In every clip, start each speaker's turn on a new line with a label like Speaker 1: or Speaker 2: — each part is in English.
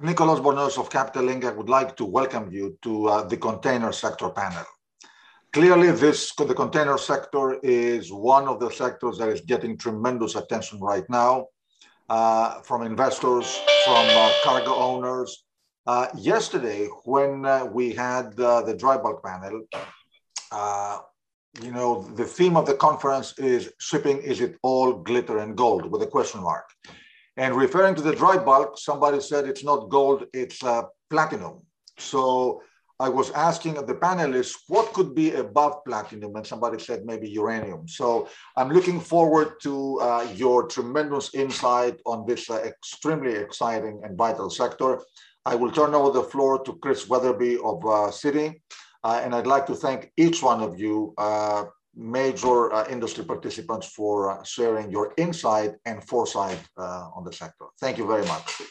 Speaker 1: Nicholas Bornozis of Capital Link, I would like to welcome you to uh, the container sector panel. Clearly, this the container sector is one of the sectors that is getting tremendous attention right now uh, from investors, from uh, cargo owners. Uh, yesterday, when uh, we had uh, the dry bulk panel, you know, the theme of the conference is shipping, is it all glitter and gold with a question mark. And referring to the dry bulk, somebody said it's not gold, it's uh, platinum. So I was asking the panelists what could be above platinum, and somebody said maybe uranium. So I'm looking forward to uh, your tremendous insight on this uh, extremely exciting and vital sector. I will turn over the floor to Chris Wetherbee of uh, Citi, uh, and I'd like to thank each one of you uh, major uh, industry participants for uh, sharing your insight and foresight uh, on the sector. Thank you very much.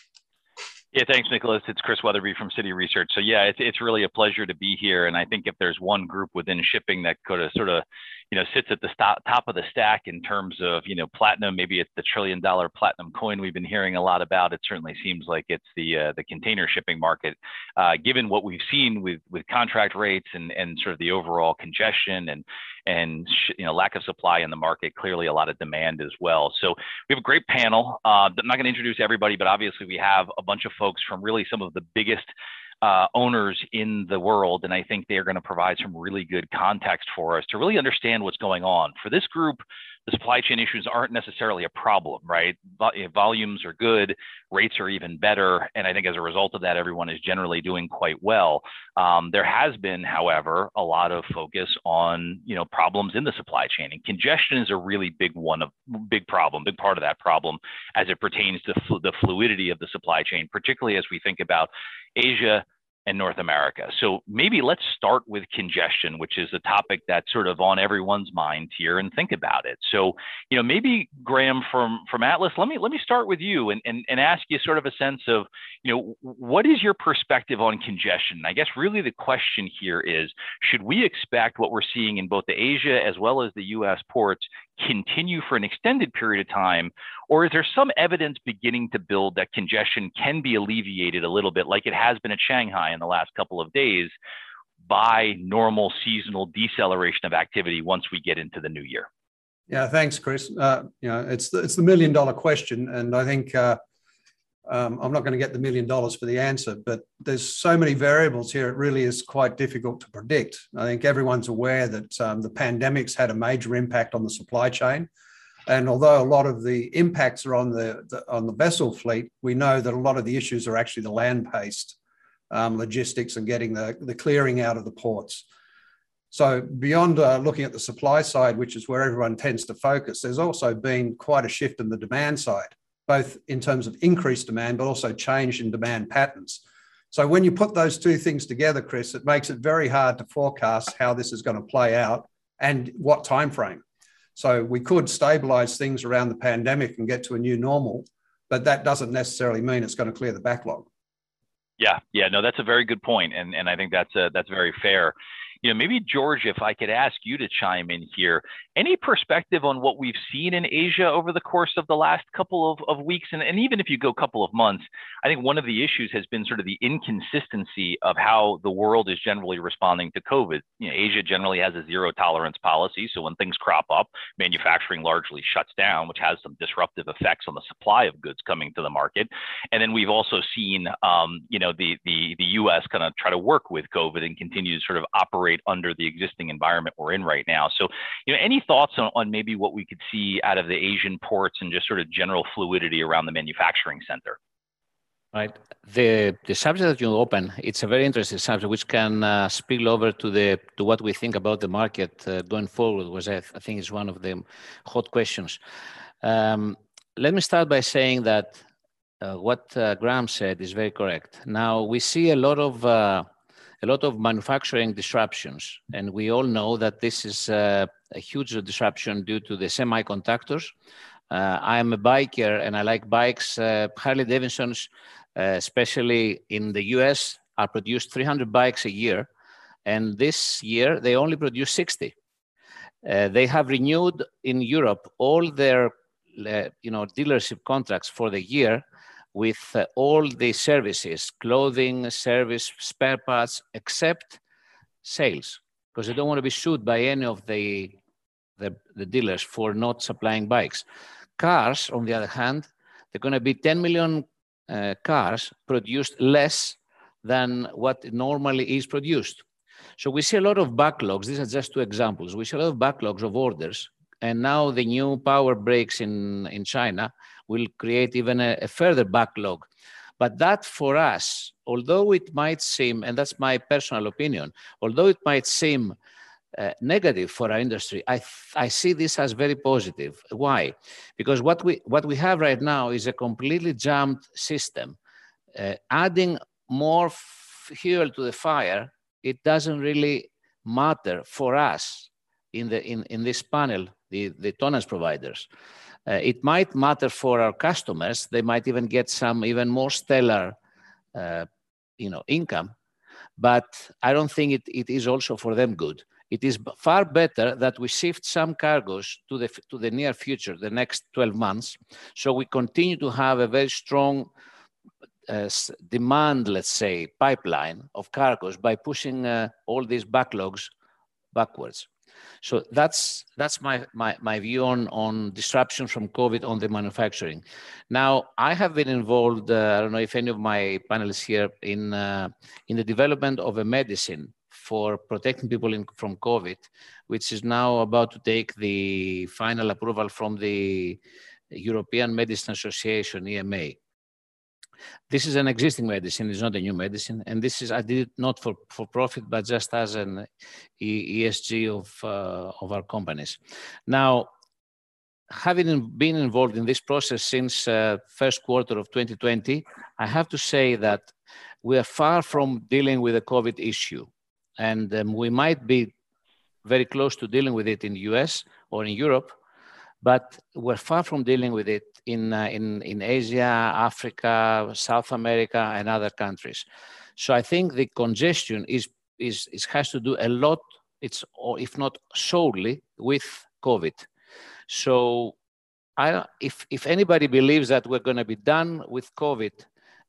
Speaker 2: Yeah, thanks, Nicholas. It's Chris Wetherbee from Citi Research. So yeah, it's it's really a pleasure to be here. And I think if there's one group within shipping that could have sort of, you know, sits at the top of the stack in terms of, you know, platinum, maybe it's the trillion dollar platinum coin we've been hearing a lot about. It certainly seems like it's the uh, the container shipping market, uh, given what we've seen with with contract rates and and sort of the overall congestion and and you know lack of supply in the market. Clearly, a lot of demand as well. So we have a great panel. Uh, I'm not going to introduce everybody, but obviously we have a bunch of folks from really some of the biggest uh, owners in the world. And I think they're going to provide some really good context for us to really understand what's going on. For this group, the supply chain issues aren't necessarily a problem, right? Volumes are good, rates are even better. And I think as a result of that, everyone is generally doing quite well. Um, there has been, however, a lot of focus on, you know, problems in the supply chain and congestion is a really big one of big problem, big part of that problem as it pertains to fl- the fluidity of the supply chain, particularly as we think about Asia, and North America. So maybe let's start with congestion, which is a topic that's sort of on everyone's mind here, and think about it. So, you know, maybe Graham from from Atlas, let me let me start with you and and, and ask you sort of a sense of, you know, what is your perspective on congestion? I guess really the question here is, should we expect what we're seeing in both the Asia as well as the U.S. ports continue for an extended period of time? Or is there some evidence beginning to build that congestion can be alleviated a little bit, like it has been at Shanghai in the last couple of days, by normal seasonal deceleration of activity once we get into the new year?
Speaker 3: Yeah, thanks, Chris. Uh, you know, it's the, it's the million dollar question, and I think uh, um, I'm not going to get the million dollars for the answer, but there's so many variables here. It really is quite difficult to predict. I think everyone's aware that um, the pandemic's had a major impact on the supply chain. And although a lot of the impacts are on the, the on the vessel fleet, we know that a lot of the issues are actually the land-based um, logistics and getting the, the clearing out of the ports. So beyond uh, looking at the supply side, which is where everyone tends to focus, there's also been quite a shift in the demand side both in terms of increased demand, but also change in demand patterns. So when you put those two things together, Chris, it makes it very hard to forecast how this is going to play out and what time frame. So we could stabilize things around the pandemic and get to a new normal, but that doesn't necessarily mean it's going to clear the backlog.
Speaker 2: Yeah, yeah, no, that's a very good point, and and I think that's a, that's very fair you know, maybe George, if I could ask you to chime in here, any perspective on what we've seen in Asia over the course of the last couple of, of weeks, and, and even if you go a couple of months, I think one of the issues has been sort of the inconsistency of how the world is generally responding to COVID. You know, Asia generally has a zero tolerance policy, so when things crop up, manufacturing largely shuts down, which has some disruptive effects on the supply of goods coming to the market. And then we've also seen, um, you know, the the the U.S. kind of try to work with COVID and continue to sort of operate under the existing environment we're in right now. So, you know, any thoughts on, on maybe what we could see out of the Asian ports and just sort of general fluidity around the manufacturing center?
Speaker 4: Right. The the subject that you open, it's a very interesting subject, which can uh, spill over to the to what we think about the market uh, going forward. Was I, I, think is one of the hot questions. Um, let me start by saying that uh, what uh, Graham said is very correct. Now we see a lot of uh, a lot of manufacturing disruptions. And we all know that this is uh, a huge disruption due to the semiconductors. Uh, I'm a biker and I like bikes. Uh, Harley Davidson's, uh, especially in the US, are produced 300 bikes a year. And this year, they only produce 60. Uh, they have renewed in Europe all their uh, you know, dealership contracts for the year with uh, all the services, clothing, service, spare parts, except sales, because they don't want to be sued by any of the, the, the dealers for not supplying bikes. Cars, on the other hand, they're going to be 10 million uh, cars produced less than what normally is produced. So we see a lot of backlogs. These are just two examples. We see a lot of backlogs of orders. And now the new power breaks in, in China will create even a, a further backlog. But that for us, although it might seem, and that's my personal opinion, although it might seem uh, negative for our industry, I, I see this as very positive. Why? Because what we, what we have right now is a completely jammed system. Uh, adding more fuel to the fire, it doesn't really matter for us in, the, in, in this panel, the, the tonnage providers. Uh, it might matter for our customers. They might even get some even more stellar, uh, you know, income. But I don't think it, it is also for them good. It is far better that we shift some cargoes to the to the near future, the next 12 months, so we continue to have a very strong uh, demand, let's say, pipeline of cargoes by pushing uh, all these backlogs backwards. So that's that's my my, my view on on disruption from COVID on the manufacturing. Now I have been involved. Uh, I don't know if any of my panelists here in uh, in the development of a medicine for protecting people in, from COVID, which is now about to take the final approval from the European Medicine Association (EMA). This is an existing medicine, it's not a new medicine. And this is, I did it not for, for profit, but just as an ESG of, uh, of our companies. Now, having been involved in this process since uh, first quarter of 2020, I have to say that we are far from dealing with the COVID issue. And um, we might be very close to dealing with it in the US or in Europe, but we're far from dealing with it in, uh, in, in Asia, Africa, South America, and other countries. So I think the congestion is, is, is has to do a lot, it's, or if not solely, with COVID. So I, if, if anybody believes that we're going to be done with COVID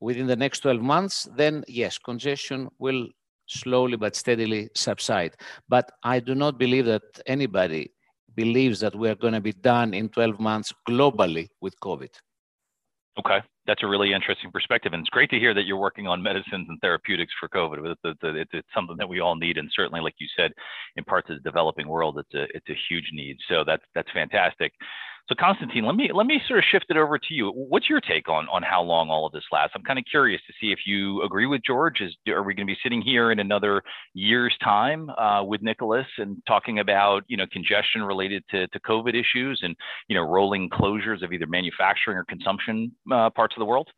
Speaker 4: within the next 12 months, then yes, congestion will slowly but steadily subside. But I do not believe that anybody believes that we're going to be done in 12 months globally with COVID.
Speaker 2: Okay, that's a really interesting perspective, and it's great to hear that you're working on medicines and therapeutics for COVID. It's, it's something that we all need, and certainly, like you said, in parts of the developing world, it's a it's a huge need. So that's that's fantastic. So Constantine, let me let me sort of shift it over to you. What's your take on on how long all of this lasts? I'm kind of curious to see if you agree with George. Is are we going to be sitting here in another year's time uh, with Nicholas and talking about you know congestion related to, to COVID issues and you know rolling closures of either manufacturing or consumption uh, parts of the world?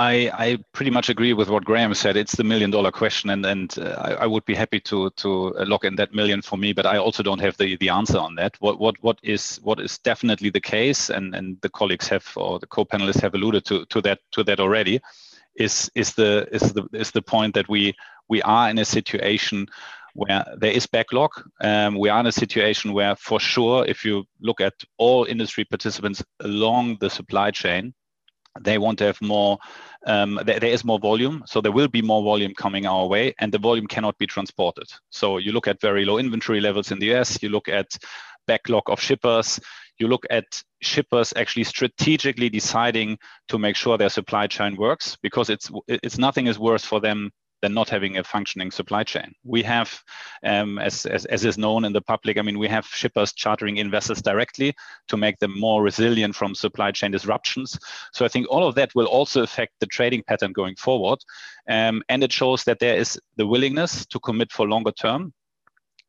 Speaker 5: I, I pretty much agree with what Graham said. It's the million dollar question, and and uh, I, I, would be happy to to lock in that million for me. But I also don't have the, the answer on that. What what what is what is definitely the case, and and the colleagues have or the co-panelists have alluded to to that to that already, is is the is the is the point that we we are in a situation where there is backlog. Um, we are in a situation where, for sure, if you look at all industry participants along the supply chain, they want to have more um, there, there is more volume so there will be more volume coming our way and the volume cannot be transported. So you look at very low inventory levels in the us you look at backlog of shippers you look at shippers actually strategically deciding to make sure their supply chain works because it's it's nothing is worse for them than not having a functioning supply chain. We have, um, as, as, as, is known in the public, I mean, we have shippers chartering in vessels directly to make them more resilient from supply chain disruptions. So I think all of that will also affect the trading pattern going forward. Um, and it shows that there is the willingness to commit for longer term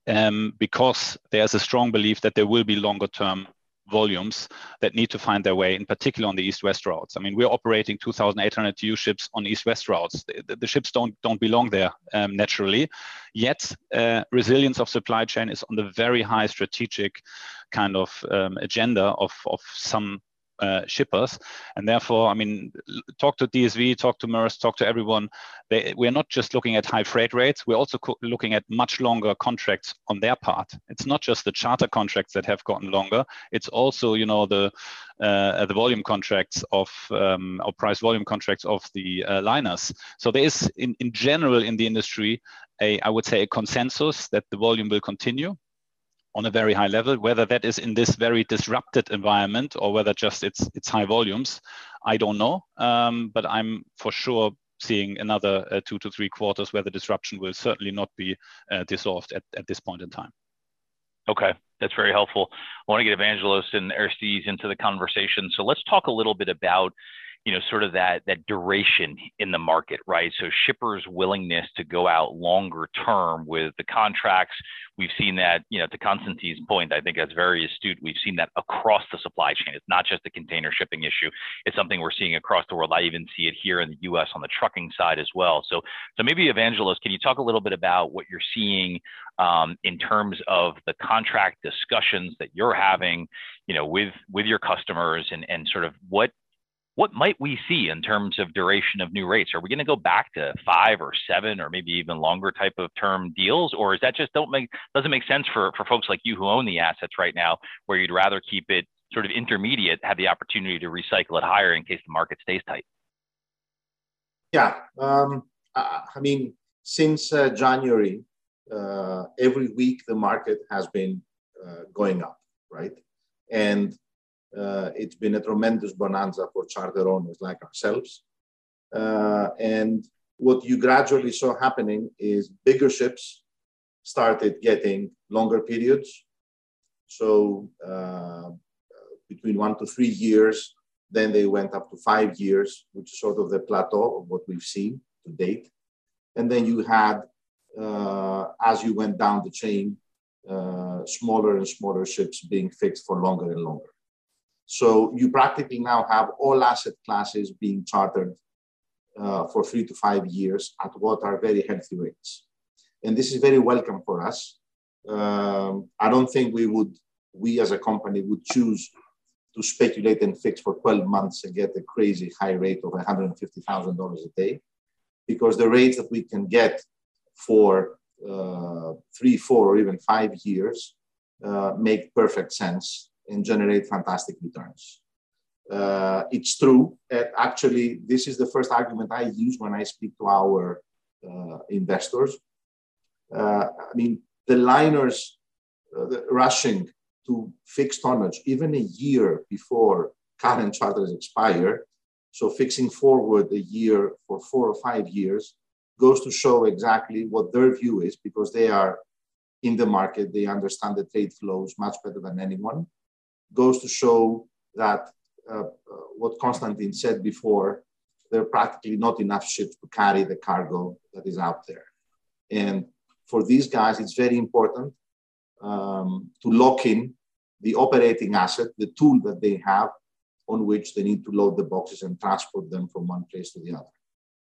Speaker 5: um, because there's a strong belief that there will be longer term volumes that need to find their way, in particular on the east-west routes. I mean, we're operating 2,800 TEU ships on east-west routes. The, the, ships don't don't belong there um, naturally, yet uh, resilience of supply chain is on the very high strategic kind of um, agenda of of some uh, shippers. And therefore, I mean, talk to DSV, talk to Maersk, talk to everyone. They, we're not just looking at high freight rates, we're also looking at much longer contracts on their part. It's not just the charter contracts that have gotten longer, it's also, you know, the uh, the volume contracts of um, or price volume contracts of the uh, liners. So there is, in, in general, in the industry, a I would say a consensus that the volume will continue on a very high level. Whether that is in this very disrupted environment or whether just it's it's high volumes, I don't know. Um, but I'm for sure seeing another uh, two to three quarters where the disruption will certainly not be uh, dissolved at, at this point in time.
Speaker 2: Okay, that's very helpful. I want to get Evangelos and Aristides into the conversation. So let's talk a little bit about you know, sort of that that duration in the market, right? So shippers' willingness to go out longer term with the contracts. We've seen that, you know, to constantine's point, I think that's very astute. We've seen that across the supply chain. It's not just a container shipping issue. It's something we're seeing across the world. I even see it here in the U.S. on the trucking side as well. So, so maybe Evangelos, can you talk a little bit about what you're seeing um, in terms of the contract discussions that you're having, you know, with with your customers, and and sort of what what might we see in terms of duration of new rates? Are we going to go back to five or seven or maybe even longer type of term deals, or is that just don't make doesn't make sense for for folks like you who own the assets right now, where you'd rather keep it sort of intermediate, have the opportunity to recycle it higher in case the market stays tight?
Speaker 6: Yeah, um, I mean, since uh, January, uh, every week the market has been uh, going up, right? And uh, it's been a tremendous bonanza for charter owners like ourselves. Uh, and what you gradually saw happening is bigger ships started getting longer periods. So uh, between one to three years, then they went up to five years, which is sort of the plateau of what we've seen to date. And then you had, uh, as you went down the chain, uh, smaller and smaller ships being fixed for longer and longer. So you practically now have all asset classes being chartered uh, for three to five years at what are very healthy rates. And this is very welcome for us. Um, I don't think we would, we as a company would choose to speculate and fix for 12 months and get a crazy high rate of $150,000 a day because the rates that we can get for uh, three, four, or even five years uh, make perfect sense and generate fantastic returns. Uh, it's true. actually, this is the first argument I use when I speak to our uh, investors. Uh, I mean, the liners uh, the rushing to fix tonnage even a year before current charters expire, so fixing forward a year for four or five years, goes to show exactly what their view is because they are in the market, they understand the trade flows much better than anyone goes to show that uh, uh, what Constantine said before, there are practically not enough ships to carry the cargo that is out there. And for these guys, it's very important um, to lock in the operating asset, the tool that they have on which they need to load the boxes and transport them from one place to the other.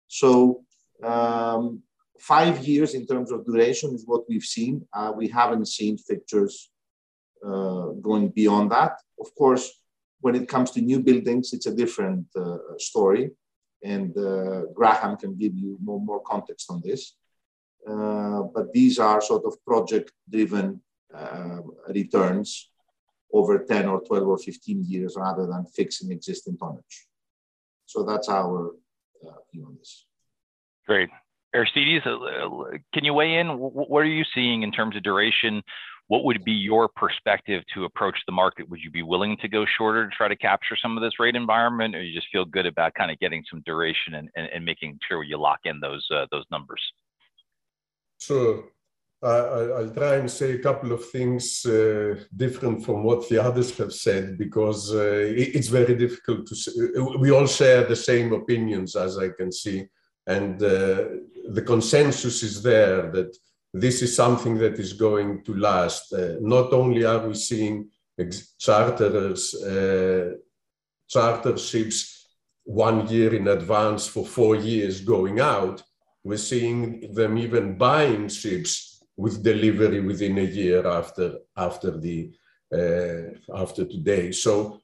Speaker 6: So um, five years in terms of duration is what we've seen. Uh, we haven't seen fixtures going beyond that. Of course, when it comes to new buildings, it's a different uh, story. And uh, Graham can give you more, more context on this. but these are sort of project driven returns over 10 or 12 or 15 years rather than fixing existing tonnage. So that's our uh, view on this.
Speaker 2: Great. Aristides, uh, can you weigh in? What are you seeing in terms of duration what would be your perspective to approach the market? Would you be willing to go shorter to try to capture some of this rate environment, or you just feel good about kind of getting some duration and, and, and making sure you lock in those uh, those numbers?
Speaker 7: Sure. I, will try and say a couple of things uh, different from what the others have said because uh, it's very difficult to. Say. We all share the same opinions, as I can see, and uh, the consensus is there that this is something that is going to last. Uh, not only are we seeing charterers, uh, charter ships one year in advance for four years going out, we're seeing them even buying ships with delivery within a year after after the uh, after today. So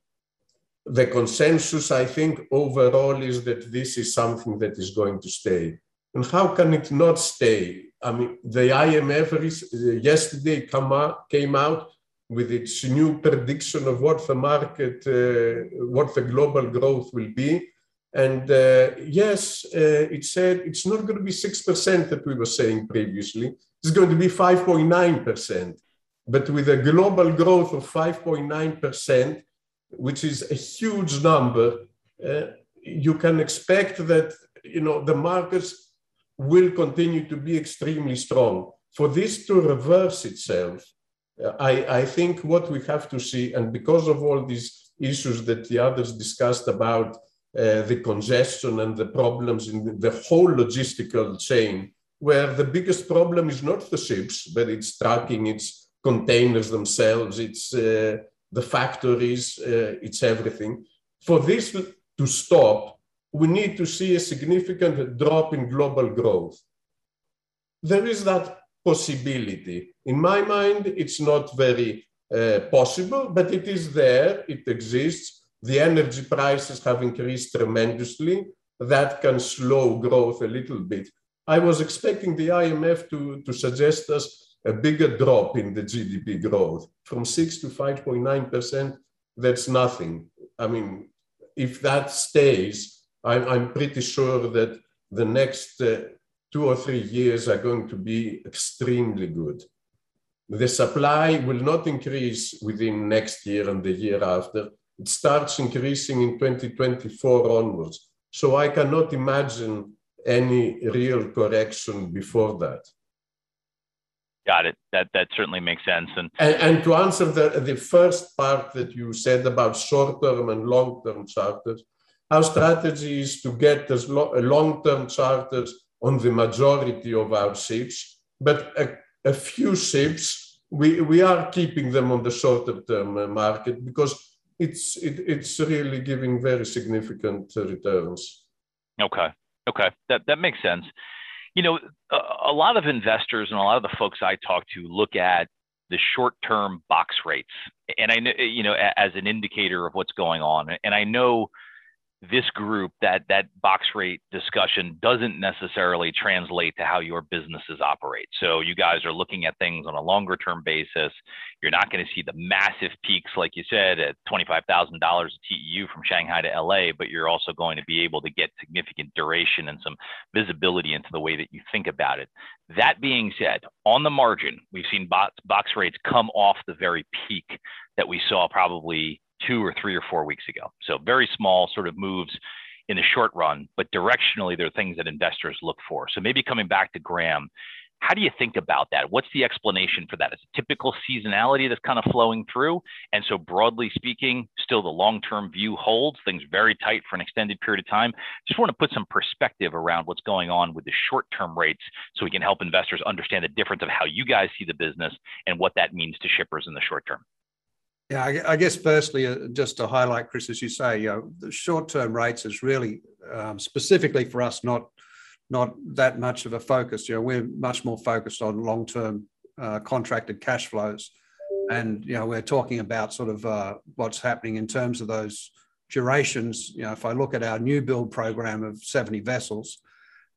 Speaker 7: the consensus, I think, overall is that this is something that is going to stay. And how can it not stay? I mean, the IMF yesterday out, came out with its new prediction of what the market, uh, what the global growth will be. And uh, yes, uh, it said it's not going to be 6% that we were saying previously. It's going to be 5.9%. But with a global growth of 5.9%, which is a huge number, uh, you can expect that you know the markets will continue to be extremely strong. For this to reverse itself, uh, I, I think what we have to see, and because of all these issues that the others discussed about uh, the congestion and the problems in the whole logistical chain, where the biggest problem is not the ships, but it's tracking, it's containers themselves, it's uh, the factories, uh, it's everything. For this to stop, we need to see a significant drop in global growth. There is that possibility. In my mind, it's not very uh, possible, but it is there, it exists. The energy prices have increased tremendously. That can slow growth a little bit. I was expecting the IMF to, to suggest us a bigger drop in the GDP growth from 6 to 5.9%. That's nothing. I mean, if that stays, I'm, I'm pretty sure that the next uh, two or three years are going to be extremely good. The supply will not increase within next year and the year after. It starts increasing in 2024 onwards. So I cannot imagine any real correction before that.
Speaker 2: Got it. That that certainly makes sense. And
Speaker 7: and, and to answer the, the first part that you said about short-term and long-term charters, our strategy is to get as lo- long-term charters on the majority of our ships, but a, a few ships we, we are keeping them on the shorter term uh, market because it's it, it's really giving very significant returns.
Speaker 2: Okay. Okay. That that makes sense you know, a, a lot of investors and a lot of the folks I talk to look at the short-term box rates, and I know, you know, as an indicator of what's going on. And I know this group that that box rate discussion doesn't necessarily translate to how your businesses operate. So you guys are looking at things on a longer term basis. You're not going to see the massive peaks like you said at $25000 a teu from shanghai to la but you're also going to be able to get significant duration and some visibility into the way that you think about it. That being said on the margin we've seen box, box rates come off the very peak that we saw probably two or three or four weeks ago. So very small sort of moves in the short run, but directionally, there are things that investors look for. So maybe coming back to Graham, how do you think about that? What's the explanation for that? Is it typical seasonality that's kind of flowing through? And so, broadly speaking, still the long term view holds, things very tight for an extended period of time. Just want to put some perspective around what's going on with the short term rates so we can help investors understand the difference of how you guys see the business and what that means to shippers in the short term.
Speaker 3: Yeah, I, I guess firstly, uh, just to highlight, Chris, as you say, you know, the short-term rates is really um, specifically for us not not that much of a focus. You know, we're much more focused on long-term uh, contracted cash flows, and you know, we're talking about sort of uh, what's happening in terms of those durations. You know, if I look at our new build program of 70 vessels,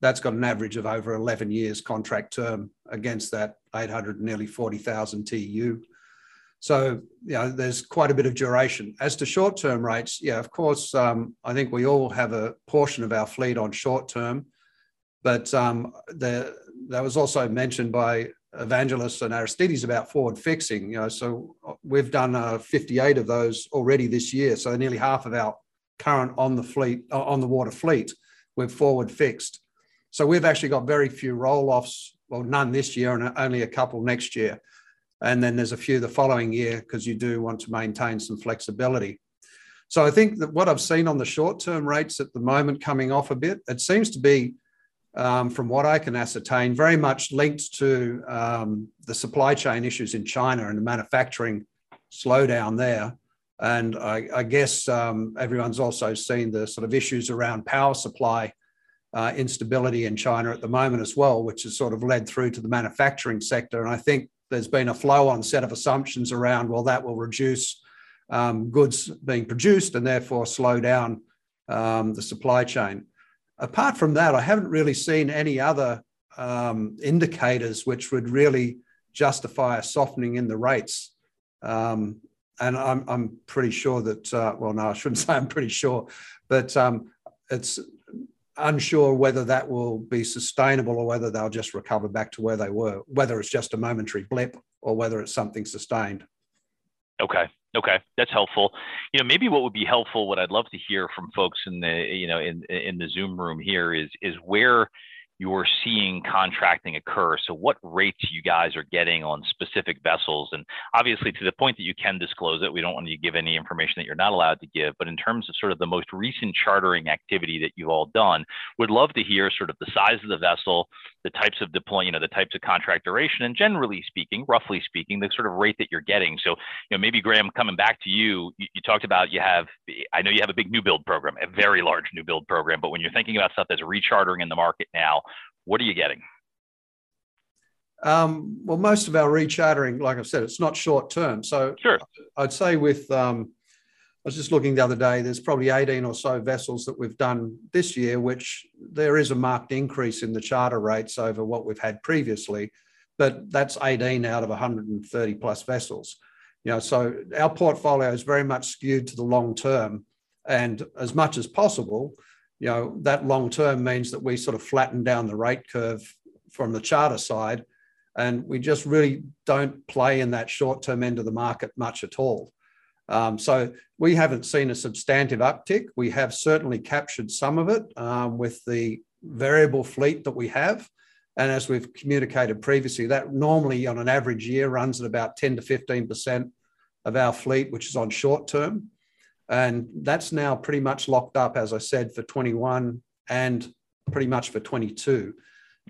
Speaker 3: that's got an average of over 11 years contract term against that 800 nearly 40,000 TEU. So, you know, there's quite a bit of duration. As to short term rates, yeah, of course, um, I think we all have a portion of our fleet on short term, but um, the, that was also mentioned by Evangelos and Aristides about forward fixing. You know, so we've done uh, 58 of those already this year. So nearly half of our current on the fleet, uh, on the water fleet, we've forward fixed. So we've actually got very few roll offs. Well, none this year and only a couple next year and then there's a few the following year because you do want to maintain some flexibility. So I think that what I've seen on the short-term rates at the moment coming off a bit, it seems to be, um, from what I can ascertain, very much linked to um, the supply chain issues in China and the manufacturing slowdown there. And I, I guess um, everyone's also seen the sort of issues around power supply uh, instability in China at the moment as well, which has sort of led through to the manufacturing sector. And I think there's been a flow on set of assumptions around, well, that will reduce um, goods being produced and therefore slow down um, the supply chain. Apart from that, I haven't really seen any other um, indicators which would really justify a softening in the rates. Um, and I'm, I'm pretty sure that, uh, well, no, I shouldn't say I'm pretty sure, but um, it's unsure whether that will be sustainable or whether they'll just recover back to where they were, whether it's just a momentary blip or whether it's something sustained.
Speaker 2: Okay. Okay, that's helpful. You know, maybe what would be helpful, what I'd love to hear from folks in the, you know, in in the Zoom room here is is where you're seeing contracting occur. So what rates you guys are getting on specific vessels, and obviously to the point that you can disclose it, we don't want you to give any information that you're not allowed to give. But in terms of sort of the most recent chartering activity that you've all done, would love to hear sort of the size of the vessel, the types of deploy, you know, the types of contract duration, and generally speaking, roughly speaking, the sort of rate that you're getting. So you know, maybe Graham, coming back to you, you, you talked about you have, I know you have a big new build program, a very large new build program, but when you're thinking about stuff that's rechartering in the market now, what are you getting?
Speaker 3: Um, well, most of our rechartering, like I said, it's not short term. So
Speaker 2: sure.
Speaker 3: I'd say with, um, I was just looking the other day, there's probably 18 or so vessels that we've done this year, which there is a marked increase in the charter rates over what we've had previously. But that's 18 out of 130 plus vessels. You know, so our portfolio is very much skewed to the long term. And as much as possible, you know, that long term means that we sort of flatten down the rate curve from the charter side. And we just really don't play in that short term end of the market much at all. Um, so we haven't seen a substantive uptick. We have certainly captured some of it um, with the variable fleet that we have. And as we've communicated previously, that normally on an average year runs at about 10 to 15% of our fleet, which is on short term. And that's now pretty much locked up, as I said, for 21 and pretty much for 22. Okay.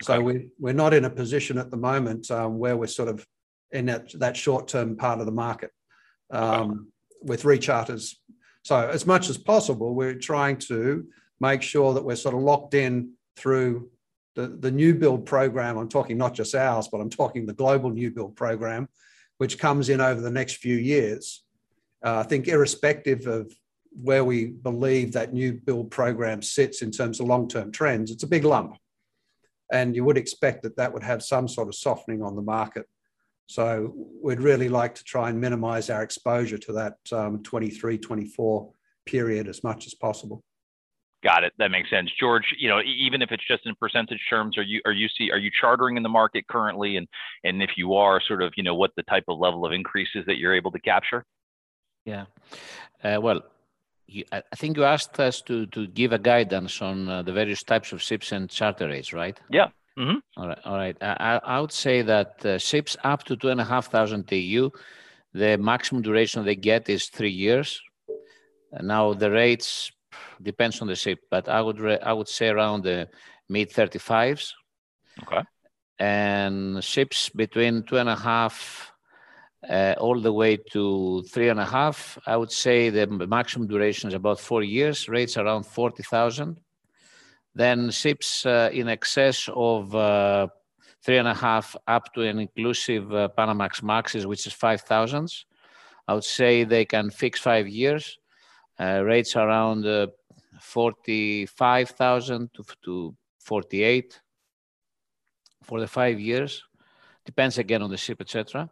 Speaker 3: So we, we're not in a position at the moment um, where we're sort of in that, that short term part of the market um, okay. with recharters. So, as much as possible, we're trying to make sure that we're sort of locked in through the, the new build program. I'm talking not just ours, but I'm talking the global new build program, which comes in over the next few years. Uh, I think, irrespective of where we believe that new build program sits in terms of long term trends, it's a big lump. And you would expect that that would have some sort of softening on the market. So we'd really like to try and minimize our exposure to that um, 23, 24 period as much as possible.
Speaker 2: Got it. That makes sense, George. You know, even if it's just in percentage terms, are you are you see are you chartering in the market currently, and and if you are, sort of, you know, what the type of level of increases that you're able to capture?
Speaker 4: Yeah. Uh, well, you, I think you asked us to, to give a guidance on uh, the various types of ships and charter rates, right?
Speaker 2: Yeah. Mm-hmm.
Speaker 4: All right. All right. I, I would say that uh, ships up to two and a half thousand TEU, the maximum duration they get is three years. Now the rates depends on the ship, but I would re- I would say around the mid 35s.
Speaker 2: Okay.
Speaker 4: And ships between two and a half uh, all the way to three and a half. I would say the maximum duration is about four years, rates around 40,000. Then ships uh, in excess of uh, three and a half up to an inclusive uh, Panamax Maxes, which is 5,000. I would say they can fix five years, uh, rates around uh, 45,000 to, to 48 for the five years. Depends again on the ship, etc.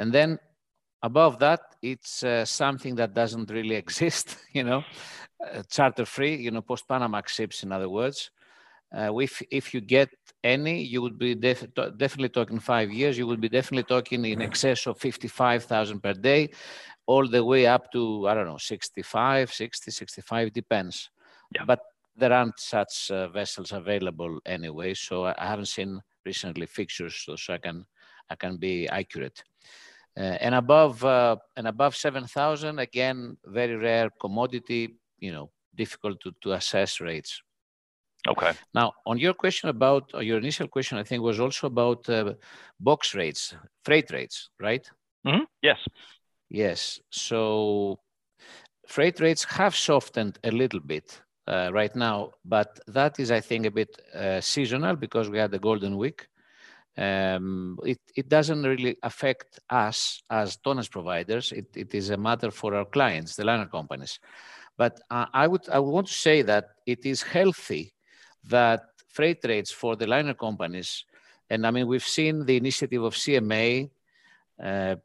Speaker 4: And then above that, it's uh, something that doesn't really exist, you know, uh, charter free, you know, post Panamax ships, in other words. Uh, if, if you get any, you would be def definitely talking five years. You would be definitely talking in excess of 55,000 per day, all the way up to, I don't know, 65, 60, 65, depends.
Speaker 2: Yeah.
Speaker 4: But there aren't such uh, vessels available anyway. So I haven't seen recently fixtures, so, so I can I can be accurate. Uh, and above uh, and above 7,000, again, very rare commodity, you know, difficult to, to assess rates.
Speaker 2: Okay.
Speaker 4: Now, on your question about your initial question, I think was also about uh, box rates, freight rates, right?
Speaker 2: Mm-hmm. Yes.
Speaker 4: Yes. So freight rates have softened a little bit uh, right now, but that is, I think, a bit uh, seasonal because we had the Golden Week. Um, it, it doesn't really affect us as tonnage providers. It, it is a matter for our clients, the liner companies. But uh, I, would, I would want to say that it is healthy that freight rates for the liner companies, and I mean, we've seen the initiative of CMA, uh,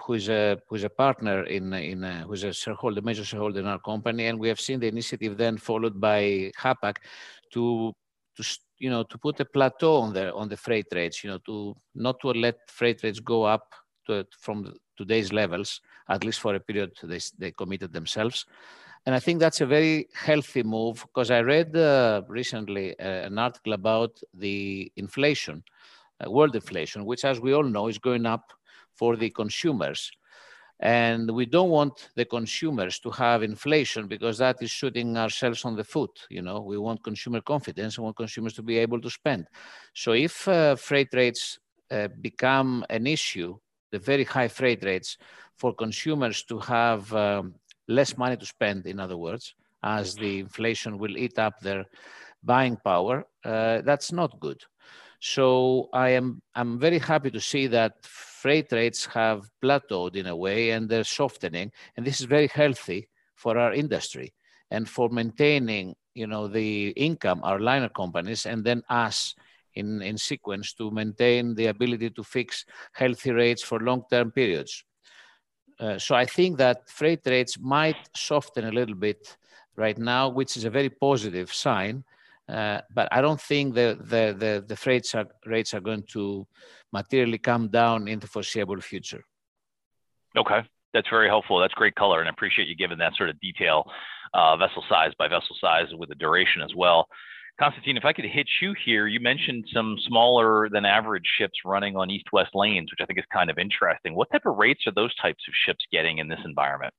Speaker 4: who's a who's a partner in in uh, who's a shareholder, major shareholder in our company, and we have seen the initiative then followed by Hapag to to you know to put a plateau on the on the freight rates, you know, to not to let freight rates go up to, from today's levels, at least for a period they they committed themselves. And I think that's a very healthy move because I read uh, recently uh, an article about the inflation, uh, world inflation, which, as we all know, is going up for the consumers. And we don't want the consumers to have inflation because that is shooting ourselves on the foot. You know, we want consumer confidence. We want consumers to be able to spend. So if uh, freight rates uh, become an issue, the very high freight rates for consumers to have um, less money to spend, in other words, as the inflation will eat up their buying power, uh, that's not good. So I am I'm very happy to see that freight rates have plateaued in a way and they're softening, and this is very healthy for our industry and for maintaining you know the income our liner companies and then us in, in sequence to maintain the ability to fix healthy rates for long-term periods. Uh, so I think that freight rates might soften a little bit right now, which is a very positive sign. Uh, but I don't think the, the, the, the freight are, rates are going to materially come down in the foreseeable future.
Speaker 2: Okay, that's very helpful. That's great color, and I appreciate you giving that sort of detail, uh, vessel size by vessel size with the duration as well. Constantine, if I could hit you here, you mentioned some smaller than average ships running on east-west lanes, which I think is kind of interesting. What type of rates are those types of ships getting in this environment?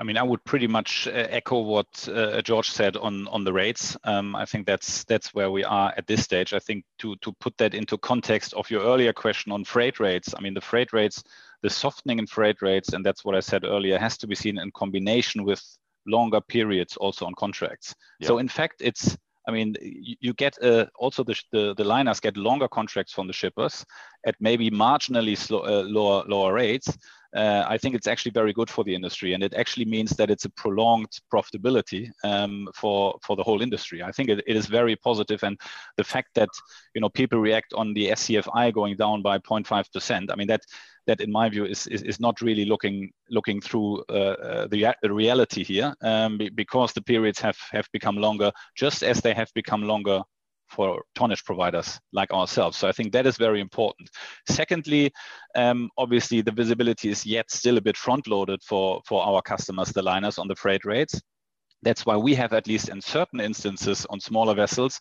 Speaker 5: I mean, I would pretty much uh, echo what uh, George said on on the rates. Um, I think that's that's where we are at this stage. I think to to put that into context of your earlier question on freight rates. I mean, the freight rates, the softening in freight rates, and that's what I said earlier, has to be seen in combination with longer periods also on contracts. Yep. So in fact, it's I mean, you, you get uh, also the, the, the liners get longer contracts from the shippers at maybe marginally slow, uh, lower lower rates, uh, I think it's actually very good for the industry, and it actually means that it's a prolonged profitability um, for for the whole industry. I think it, it is very positive, and the fact that you know people react on the SCFI going down by 0.5 percent, I mean that that in my view is is, is not really looking looking through uh, uh, the, the reality here, um, because the periods have have become longer, just as they have become longer for tonnage providers like ourselves. So I think that is very important. Secondly, um, obviously the visibility is yet still a bit front loaded for, for our customers, the liners on the freight rates. That's why we have, at least in certain instances on smaller vessels,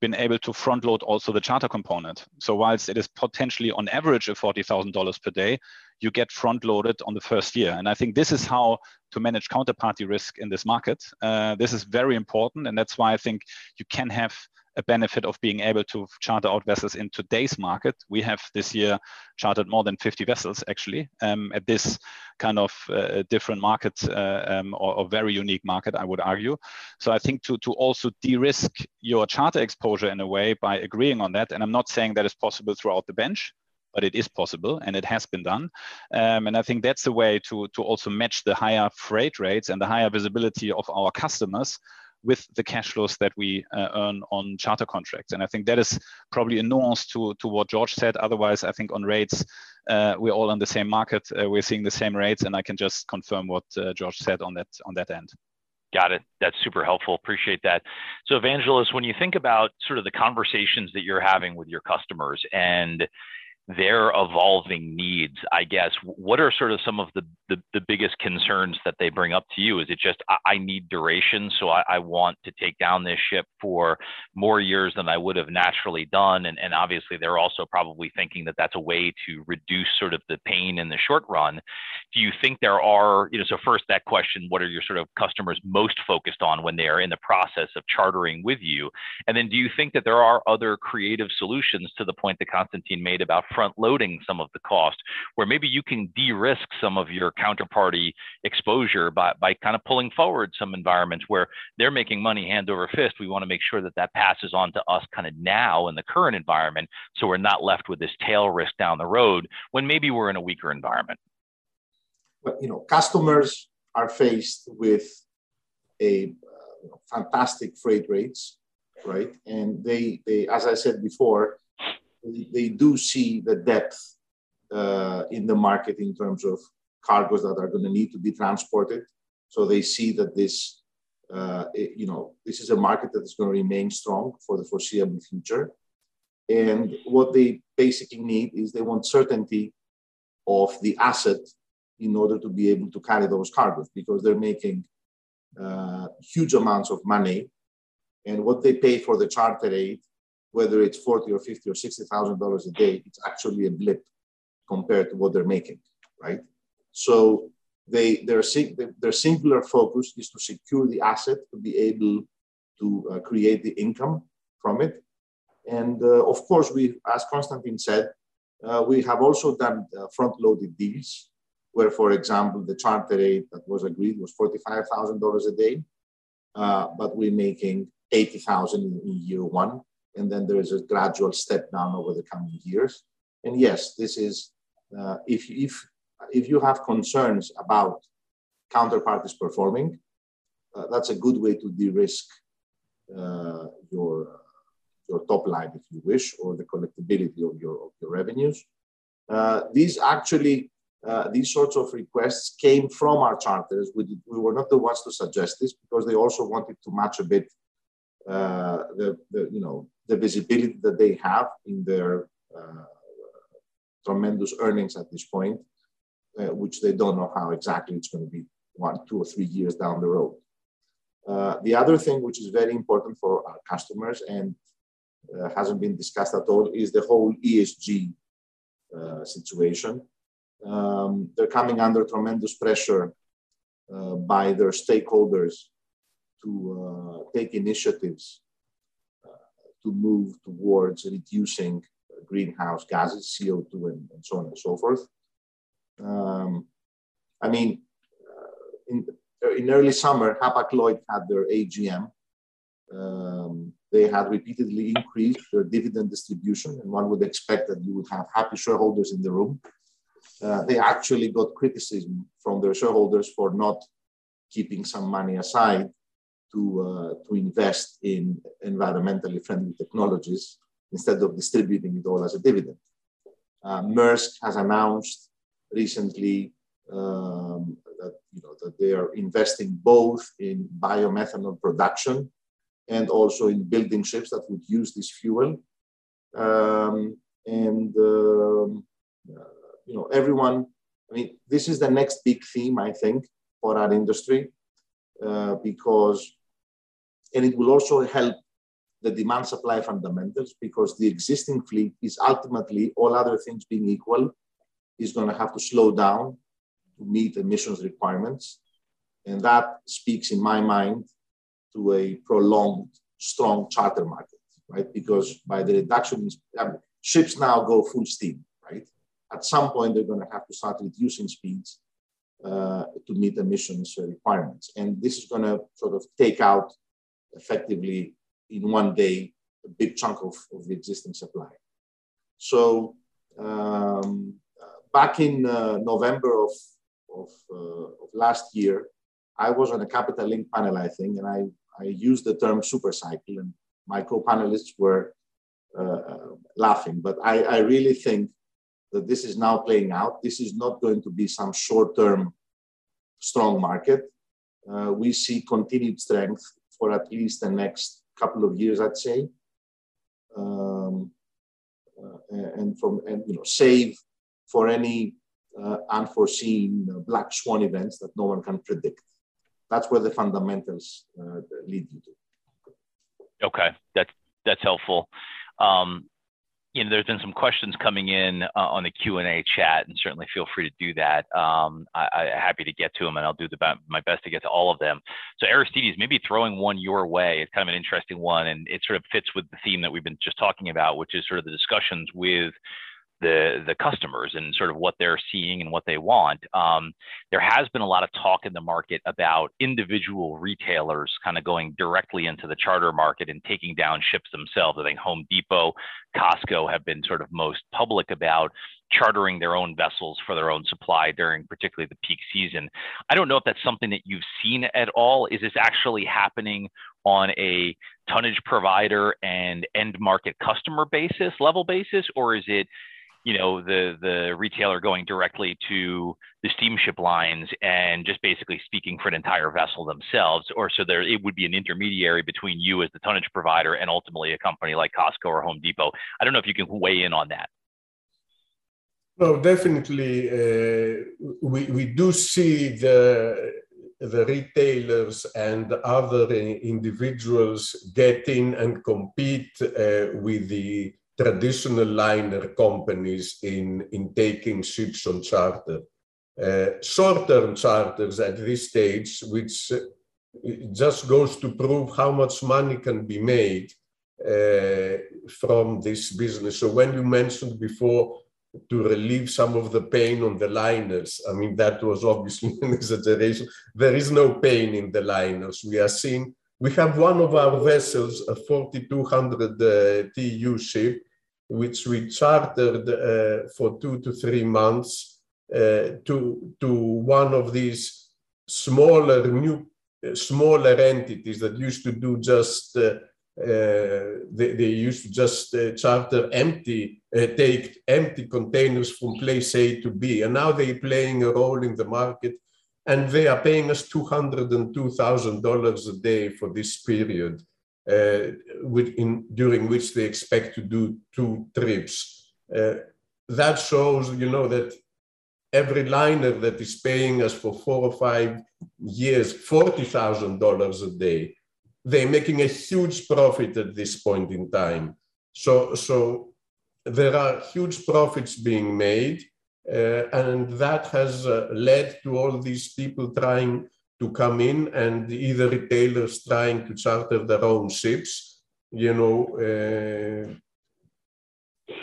Speaker 5: been able to front load also the charter component. So whilst it is potentially on average a $40,000 per day, you get front loaded on the first year. And I think this is how to manage counterparty risk in this market. Uh, this is very important. And that's why I think you can have a benefit of being able to charter out vessels in today's market. We have this year chartered more than 50 vessels actually um, at this kind of uh, different market uh, um, or, or, very unique market, I would argue. So I think to, to also de-risk your charter exposure in a way by agreeing on that, and I'm not saying that is possible throughout the bench, but it is possible and it has been done. Um, and I think that's a way to, to also match the higher freight rates and the higher visibility of our customers with the cash flows that we uh, earn on charter contracts. And I think that is probably a nuance to, to what George said. Otherwise, I think on rates, uh, we're all on the same market. Uh, we're seeing the same rates, and I can just confirm what uh, George said on that on that end.
Speaker 2: Got it. That's super helpful. Appreciate that. So, Evangelos, when you think about sort of the conversations that you're having with your customers and their evolving needs, I guess, what are sort of some of the, the, the, biggest concerns that they bring up to you? Is it just, I, I need duration, so I, I, want to take down this ship for more years than I would have naturally done? And, and obviously, they're also probably thinking that that's a way to reduce sort of the pain in the short run. Do you think there are, you know, so first, that question, what are your sort of customers most focused on when they are in the process of chartering with you? And then do you think that there are other creative solutions to the point that Constantine made about front loading some of the cost, where maybe you can de-risk some of your counterparty exposure by, by kind of pulling forward some environments where they're making money hand over fist. We want to make sure that that passes on to us kind of now in the current environment, so we're not left with this tail risk down the road when maybe we're in a weaker environment.
Speaker 6: But you know, customers are faced with a uh, fantastic freight rates, right? And they, they, as I said before, they do see the depth uh, in the market in terms of cargoes that are going to need to be transported. So they see that this, uh, it, you know, this is a market that is going to remain strong for the foreseeable future. And what they basically need is they want certainty of the asset in order to be able to carry those cargoes because they're making uh, huge amounts of money. And what they pay for the charter rate, whether it's 40 or 50 or $60,000 a day, it's actually a blip compared to what they're making, right? So they, their, their singular focus is to secure the asset to be able to uh, create the income from it. And uh, of course, we, as Konstantin said, uh, we have also done uh, front-loaded deals where, for example, the charter rate that was agreed was $45,000 a day, uh, but we're making 80,000 in, in year one. And then there is a gradual step down over the coming years. And yes, this is, uh, if, if, if you have concerns about counterparties performing, uh, that's a good way to de-risk uh, your, your top line, if you wish, or the collectability of your, of your revenues. Uh, these actually uh, these sorts of requests came from our charters. We, we were not the ones to suggest this because they also wanted to match a bit uh, the, the, you know, the visibility that they have in their uh, tremendous earnings at this point, uh, which they don't know how exactly it's going to be one, two or three years down the road. Uh, the other thing which is very important for our customers and hasn't been discussed at all is the whole ESG situation um, they're coming under tremendous pressure uh, by their stakeholders to uh, take initiatives uh, to move towards reducing greenhouse gases, CO2, and, and so on and so forth. Um, I mean, uh, in, in early summer, Hapag-Lloyd had their AGM. Um, they had repeatedly increased their dividend distribution, and one would expect that you would have happy shareholders in the room. Uh, they actually got criticism from their shareholders for not keeping some money aside to, uh, to invest in environmentally friendly technologies instead of distributing it all as a dividend. Uh, Maersk has announced recently um, that, you know, that they are investing both in biomethanol production and also in building ships that would use this fuel. Um, and um, uh, you know, everyone, I mean, this is the next big theme, I think, for our industry, uh, because, and it will also help the demand supply fundamentals because the existing fleet is ultimately, all other things being equal, is going to have to slow down to meet emissions requirements. And that speaks, in my mind, to a prolonged, strong charter market, right? Because by the reduction, I mean, ships now go full steam, right? at some point they're going to have to start reducing speeds uh, to meet emissions requirements. And this is going to sort of take out effectively in one day a big chunk of, of the existing supply. So um, back in uh, November of, of, uh, of, last year, I was on a Capital Link panel, I think, and I, I used the term super cycle, and my co-panelists were uh, uh, laughing. But I, I really think that this is now playing out. This is not going to be some short term strong market. Uh, we see continued strength for at least the next couple of years, I'd say. Um, uh, and from and you know save for any uh, unforeseen uh, black swan events that no one can predict. That's where the fundamentals uh, lead you to.
Speaker 2: Okay, that's that's helpful. Um, you know, there's been some questions coming in uh, on the Q and A chat, and certainly feel free to do that. Um, I, am happy to get to them, and I'll do the, my best to get to all of them. So, Aristides, maybe throwing one your way is kind of an interesting one, and it sort of fits with the theme that we've been just talking about, which is sort of the discussions with the the customers and sort of what they're seeing and what they want. Um, there has been a lot of talk in the market about individual retailers kind of going directly into the charter market and taking down ships themselves. I think Home Depot, Costco have been sort of most public about chartering their own vessels for their own supply during particularly the peak season. I don't know if that's something that you've seen at all. Is this actually happening on a tonnage provider and end market customer basis level basis, or is it you know the the retailer going directly to the steamship lines and just basically speaking for an entire vessel themselves or so there it would be an intermediary between you as the tonnage provider and ultimately a company like Costco or Home Depot. I don't know if you can weigh in on that.
Speaker 7: No definitely uh, we we do see the the retailers and other individuals get in and compete uh, with the traditional liner companies in, in taking ships on charter. Uh, short-term charters at this stage, which uh, just goes to prove how much money can be made uh, from this business. So when you mentioned before to relieve some of the pain on the liners, I mean, that was obviously an exaggeration. There is no pain in the liners. We are seeing, we have one of our vessels, a 4,200 uh, TEU ship, which we chartered uh, for two to three months uh, to, to one of these smaller new smaller entities that used to do just uh, uh, they, they, used to just uh, charter empty, uh, take empty containers from place A to B. And now they're playing a role in the market and they are paying us $202,000 a day for this period uh, in, during which they expect to do two trips. Uh, that shows, you know, that every liner that is paying us for four or five years $40,000 a day, they're making a huge profit at this point in time. So, so there are huge profits being made, uh, and that has uh, led to all these people trying to come in and either retailers trying to charter their own ships, you know. Uh,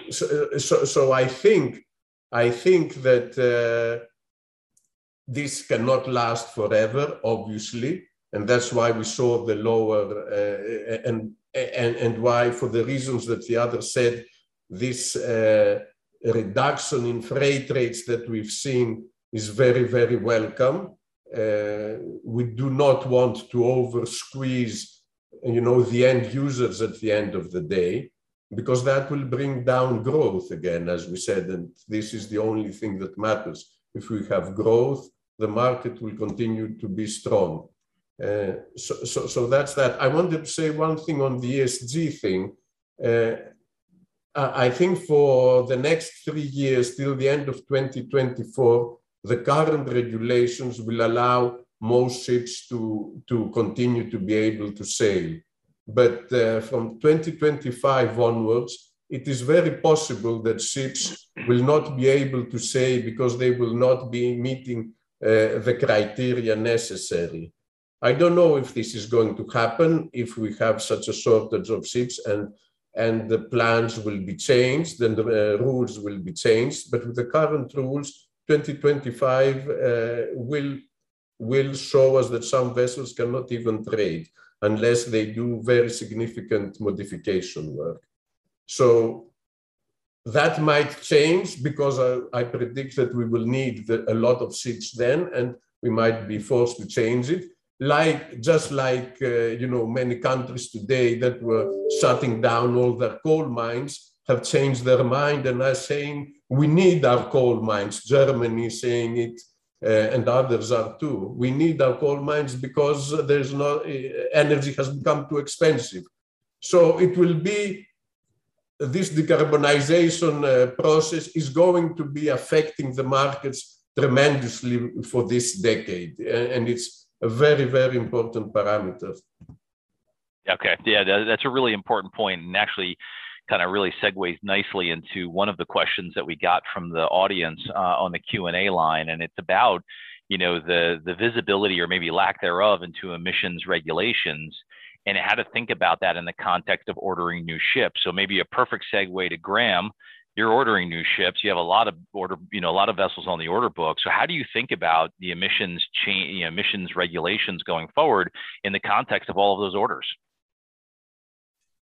Speaker 7: so, so, so, I think I think that uh, this cannot last forever, obviously, and that's why we saw the lower uh, and and and why, for the reasons that the other said, this uh, reduction in freight rates that we've seen is very very welcome we do not want to over squeeze you know the end users at the end of the day because that will bring down growth again as we said and this is the only thing that matters. If we have growth the market will continue to be strong. Uh, so, so, so that's that. I wanted to say one thing on the esg thing. Uh, i think for the next three years till the end of 2024 the current regulations will allow most ships to, to continue to be able to sail. But uh, from 2025 onwards, it is very possible that ships will not be able to sail because they will not be meeting uh, the criteria necessary. I don't know if this is going to happen, if we have such a shortage of ships and, and the plans will be changed, then the uh, rules will be changed. But with the current rules, 2025 uh, will, will show us that some vessels cannot even trade unless they do very significant modification work. So that might change because I, I predict that we will need the, a lot of ships then and we might be forced to change it. Like just like uh, you know many countries today that were shutting down all their coal mines have changed their mind and are saying we need our coal mines. Germany is saying it, uh, and others are too. We need our coal mines because there's no uh, energy has become too expensive. So it will be this decarbonization uh, process is going to be affecting the markets tremendously for this decade, and it's a very very important parameter.
Speaker 2: Okay, yeah, that's a really important point, and actually kind of really segues nicely into one of the questions that we got from the audience uh, on the Q&A line, and it's about you know the the visibility or maybe lack thereof into emissions regulations and how to think about that in the context of ordering new ships. So maybe a perfect segue to Graham you're ordering new ships. You have a lot of order, you know, a lot of vessels on the order book. So how do you think about the emissions change, you know, emissions regulations going forward in the context of all of those orders?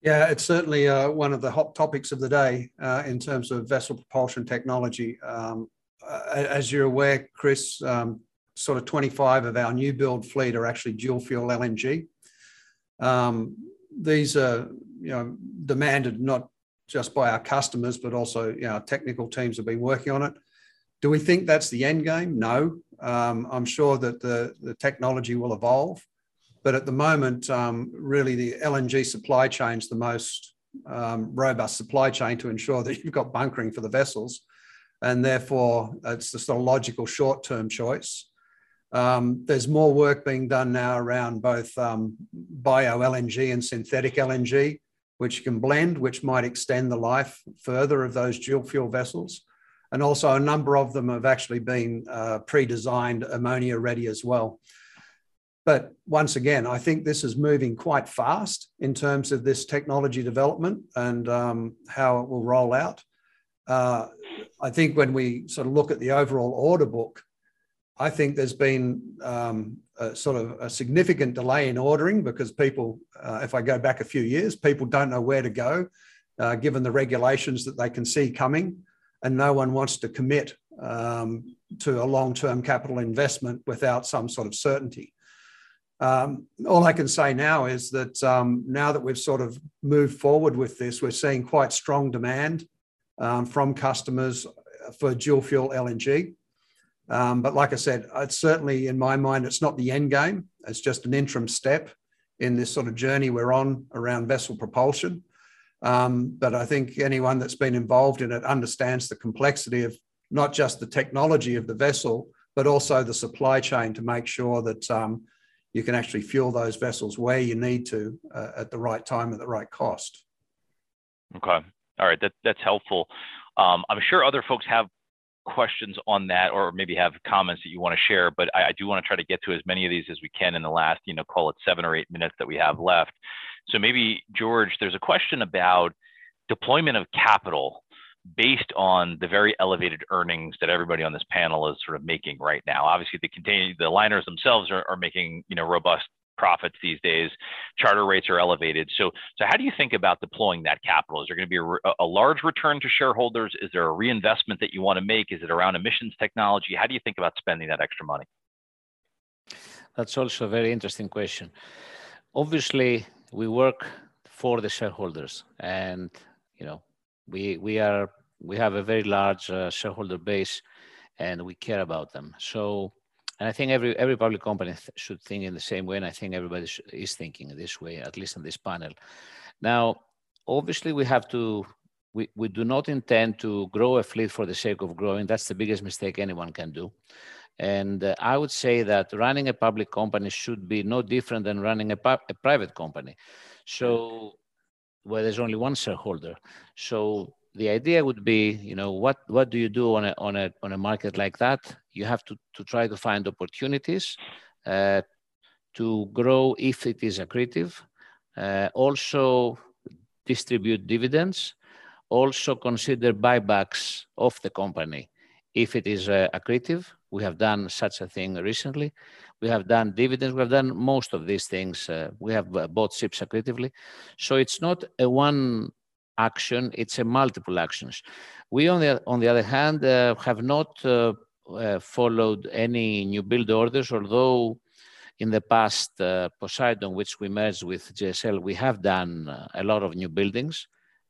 Speaker 3: Yeah, it's certainly uh, one of the hot topics of the day uh, in terms of vessel propulsion technology. Um, as you're aware, Chris, um, sort of 25 of our new build fleet are actually dual fuel LNG. Um, these are, you know, demanded not just by our customers, but also you know, our technical teams have been working on it. Do we think that's the end game? No. Um, I'm sure that the, the technology will evolve. But at the moment, um, really the LNG supply chain is the most um, robust supply chain to ensure that you've got bunkering for the vessels. And therefore, it's just a logical short term choice. Um, there's more work being done now around both um, bio LNG and synthetic LNG which you can blend, which might extend the life further of those dual fuel vessels. And also a number of them have actually been uh, pre-designed ammonia ready as well. But once again, I think this is moving quite fast in terms of this technology development and um, how it will roll out. Uh, I think when we sort of look at the overall order book, I think there's been um, a sort of a significant delay in ordering because people, uh, if I go back a few years, people don't know where to go, uh, given the regulations that they can see coming, and no one wants to commit um, to a long-term capital investment without some sort of certainty. Um, all I can say now is that um, now that we've sort of moved forward with this, we're seeing quite strong demand um, from customers for dual fuel LNG. Um, but like I said, it's certainly in my mind, it's not the end game. It's just an interim step in this sort of journey we're on around vessel propulsion. Um, but I think anyone that's been involved in it understands the complexity of not just the technology of the vessel, but also the supply chain to make sure that um, you can actually fuel those vessels where you need to uh, at the right time at the right cost.
Speaker 2: Okay. All right. That, that's helpful. Um, I'm sure other folks have questions on that or maybe have comments that you want to share, but I, I do want to try to get to as many of these as we can in the last, you know, call it seven or eight minutes that we have left. So maybe, George, there's a question about deployment of capital based on the very elevated earnings that everybody on this panel is sort of making right now. Obviously, the contain the liners themselves are, are making you know robust profits these days. Charter rates are elevated. So, so how do you think about deploying that capital? Is there going to be a, a, large return to shareholders? Is there a reinvestment that you want to make? Is it around emissions technology? How do you think about spending that extra money?
Speaker 4: That's also a very interesting question. Obviously, we work for the shareholders, and you know, we we are we have a very large uh, shareholder base, and we care about them. So and I think every every public company th should think in the same way, and I think everybody is thinking this way, at least in this panel. Now, obviously, we have to. We, we do not intend to grow a fleet for the sake of growing. That's the biggest mistake anyone can do. And uh, I would say that running a public company should be no different than running a, a private company. So where there's only one shareholder. So the idea would be, you know, what what do you do on a on a on a market like that? You have to to try to find opportunities uh, to grow if it is accretive. Uh, also distribute dividends. Also consider buybacks of the company if it is uh, accretive. We have done such a thing recently. We have done dividends. We have done most of these things. Uh, we have uh, bought ships accretively. So it's not a one action, it's a multiple actions. We, on the, on the other hand, uh, have not uh, uh, followed any new build orders, although in the past, Poseidon, which we merged with GSL, we have done a lot of new buildings.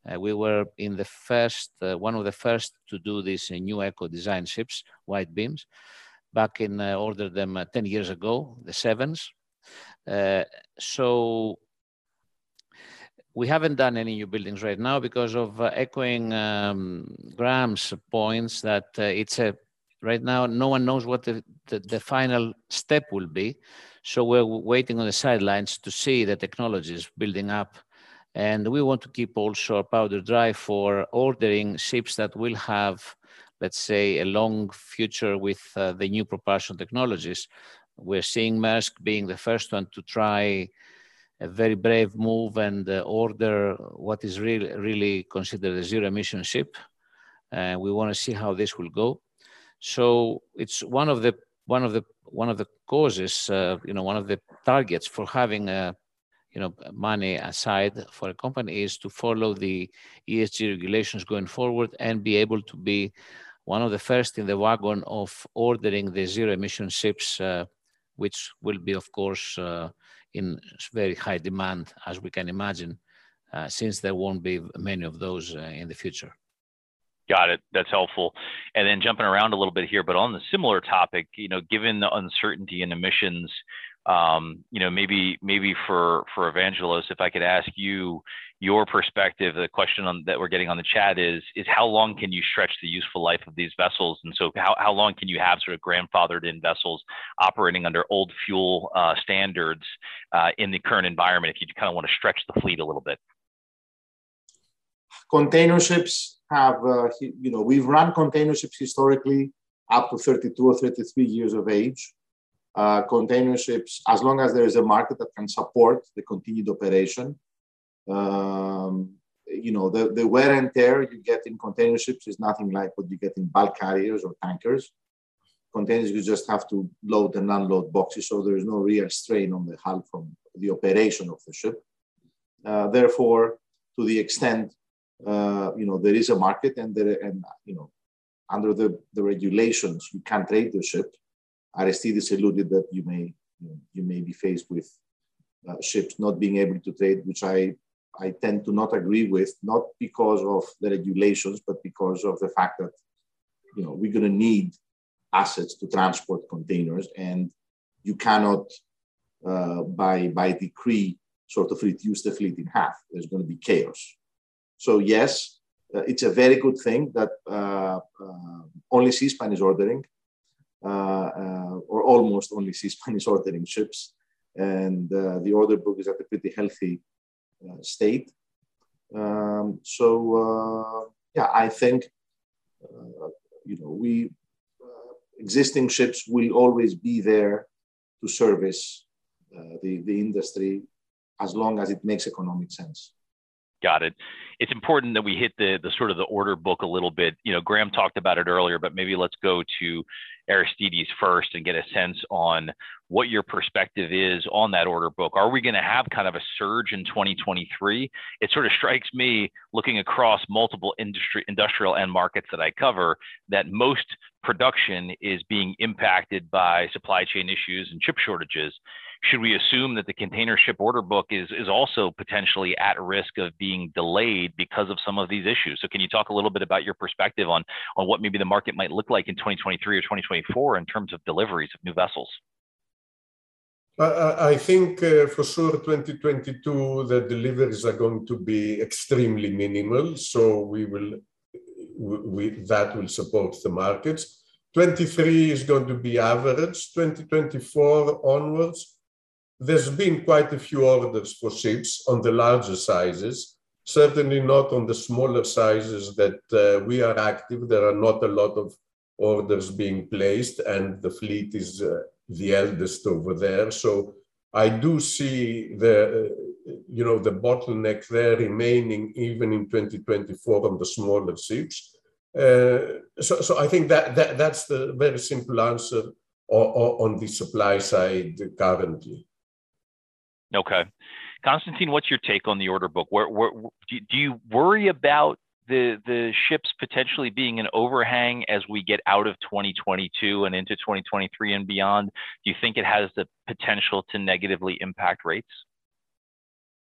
Speaker 4: Uh, we were in the first, one of the first to do these new eco design ships, wide beams, back in, ordered them 10 years ago, the sevens. so we haven't done any new buildings right now because of uh, echoing um, Graham's points that uh, it's a right now no one knows what the, the, the, final step will be. So we're waiting on the sidelines to see the technologies building up. And we want to keep also powder dry for ordering ships that will have, let's say, a long future with uh, the new propulsion technologies. We're seeing Maersk being the first one to try a very brave move and uh, order what is really, really considered a zero emission ship. and we want to see how this will go. So it's one of the one of the one of the causes, uh, you know, one of the targets for having a you know money aside for a company is to follow the ESG regulations going forward and be able to be one of the first in the wagon of ordering the zero emission ships, uh, which will be, of course, uh, in very high demand, as we can imagine, uh, since there won't be many of those uh, in the future.
Speaker 2: Got it. That's helpful. And then jumping around a little bit here, but on the similar topic, you know, given the uncertainty in emissions, um, you know, maybe maybe for for Evangelos, if I could ask you your perspective, the question on, that we're getting on the chat is is how long can you stretch the useful life of these vessels? And so, how how long can you have sort of grandfathered in vessels operating under old fuel uh, standards uh, in the current environment? If you kind of want to stretch the fleet a little bit.
Speaker 6: Container ships have, uh, you know, we've run container ships historically up to 32 or 33 years of age uh, container ships, as long as there is a market that can support the continued operation. Um, you know, the, the wear and tear you get in container ships is nothing like what you get in bulk carriers or tankers. Containers, you just have to load and unload boxes, so there is no real strain on the hull from the operation of the ship. Uh, therefore, to the extent uh, you know there is a market and there and you know under the, the regulations you can trade the ship Aristides alluded that you may you, may be faced with uh, ships not being able to trade, which I I tend to not agree with, not because of the regulations, but because of the fact that you know we're going to need assets to transport containers, and you cannot uh, by by decree sort of reduce the fleet in half. There's going to be chaos. So yes, uh, it's a very good thing that uh, uh, only Seaspan is ordering. Uh, uh, or almost only Seaspan is ordering ships. And uh, the order book is at a pretty healthy state. Um, so, yeah, I think, you know, we, existing ships will always be there to service the, the industry as long as it makes economic sense.
Speaker 2: Got it. It's important that we hit the the sort of the order book a little bit. You know, Graham talked about it earlier, but maybe let's go to Aristides first and get a sense on what your perspective is on that order book. Are we going to have kind of a surge in 2023? It sort of strikes me looking across multiple industry industrial end markets that I cover that most production is being impacted by supply chain issues and chip shortages should we assume that the container ship order book is is also potentially at risk of being delayed because of some of these issues? So can you talk a little bit about your perspective on on what maybe the market might look like in 2023 or 2024 in terms of deliveries of new vessels?
Speaker 7: I think uh, for sure 2022 the deliveries are going to be extremely minimal, so we will we, that will support the markets. 23 is going to be average. 2024 onwards, there's been quite a few orders for ships on the larger sizes, certainly not on the smaller sizes that uh, we are active. There are not a lot of orders being placed, and the fleet is uh, the eldest over there. So I do see the, uh, you know, the bottleneck there remaining even in 2024 on the smaller ships. Uh, so, so I think that, that that's the very simple answer on, on the supply side currently.
Speaker 2: Okay. Constantine, what's your take on the order book? Where, where, do you worry about the the ships potentially being an overhang as we get out of 2022 and into 2023 and beyond? Do you think it has the potential to negatively impact rates?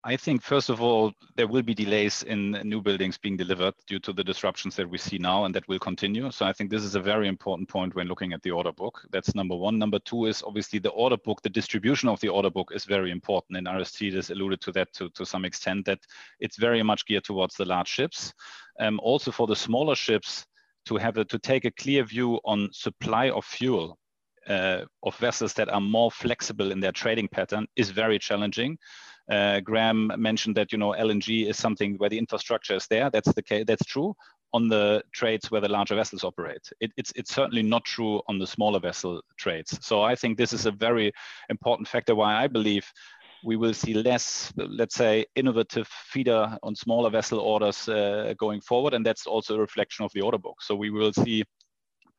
Speaker 5: I think, first of all, there will be delays in new buildings being delivered due to the disruptions that we see now, and that will continue. So I think this is a very important point when looking at the order book. That's number one. Number two is obviously the order book, the distribution of the order book is very important. And Aristides alluded to that to, to some extent, that it's very much geared towards the large ships. Um, also for the smaller ships, to have a, to take a clear view on supply of fuel uh, of vessels that are more flexible in their trading pattern is very challenging. Uh, Graham mentioned that you know LNG is something where the infrastructure is there. That's the case. That's true on the trades where the larger vessels operate. It, it's it's certainly not true on the smaller vessel trades. So I think this is a very important factor. Why I believe we will see less, let's say, innovative feeder on smaller vessel orders uh, going forward, and that's also a reflection of the order book. So we will see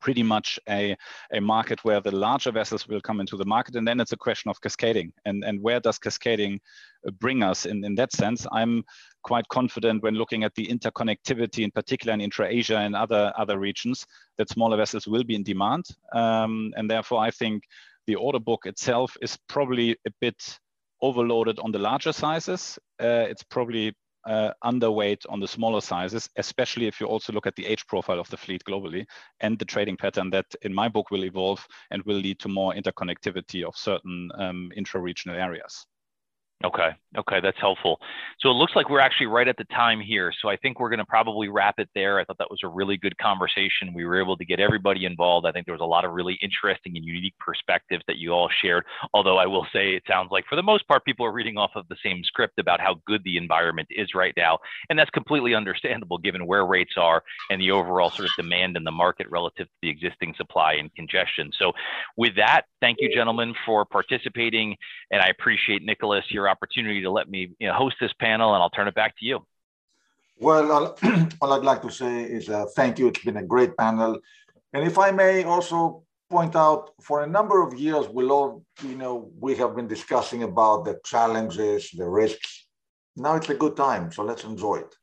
Speaker 5: pretty much a, a market where the larger vessels will come into the market. And then it's a question of cascading. And, and where does cascading uh, bring us in, in that sense? I'm quite confident when looking at the interconnectivity, in particular in intra-Asia and other, other regions, that smaller vessels will be in demand. Um, and therefore, I think the order book itself is probably a bit overloaded on the larger sizes. Uh, it's probably uh, underweight on the smaller sizes, especially if you also look at the age profile of the fleet globally and the trading pattern that in my book will evolve and will lead to more interconnectivity of certain um, intra-regional areas.
Speaker 2: Okay. Okay. That's helpful. So it looks like we're actually right at the time here. So I think we're going to probably wrap it there. I thought that was a really good conversation. We were able to get everybody involved. I think there was a lot of really interesting and unique perspectives that you all shared. Although I will say it sounds like for the most part, people are reading off of the same script about how good the environment is right now. And that's completely understandable given where rates are and the overall sort of demand in the market relative to the existing supply and congestion. So with that, thank you, gentlemen, for participating. And I appreciate Nicholas, your opportunity to let me you know, host this panel, and I'll turn it back to you.
Speaker 1: Well, all, all I'd like to say is uh, thank you. It's been a great panel. And if I may also point out, for a number of years, we'll all, you know, we have been discussing about the challenges, the risks. Now it's a good time, so let's enjoy it.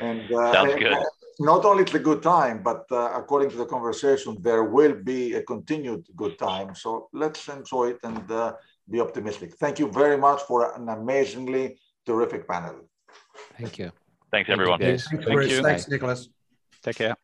Speaker 2: And uh, sounds good.
Speaker 1: Not only it's a good time, but uh, according to the conversation, there will be a continued good time. So let's enjoy it and uh, be optimistic. Thank you very much for an amazingly terrific panel.
Speaker 4: Thank you.
Speaker 2: Thanks, everyone.
Speaker 3: Thank you. Thanks, Thank you. Thanks Nicholas.
Speaker 5: Take care.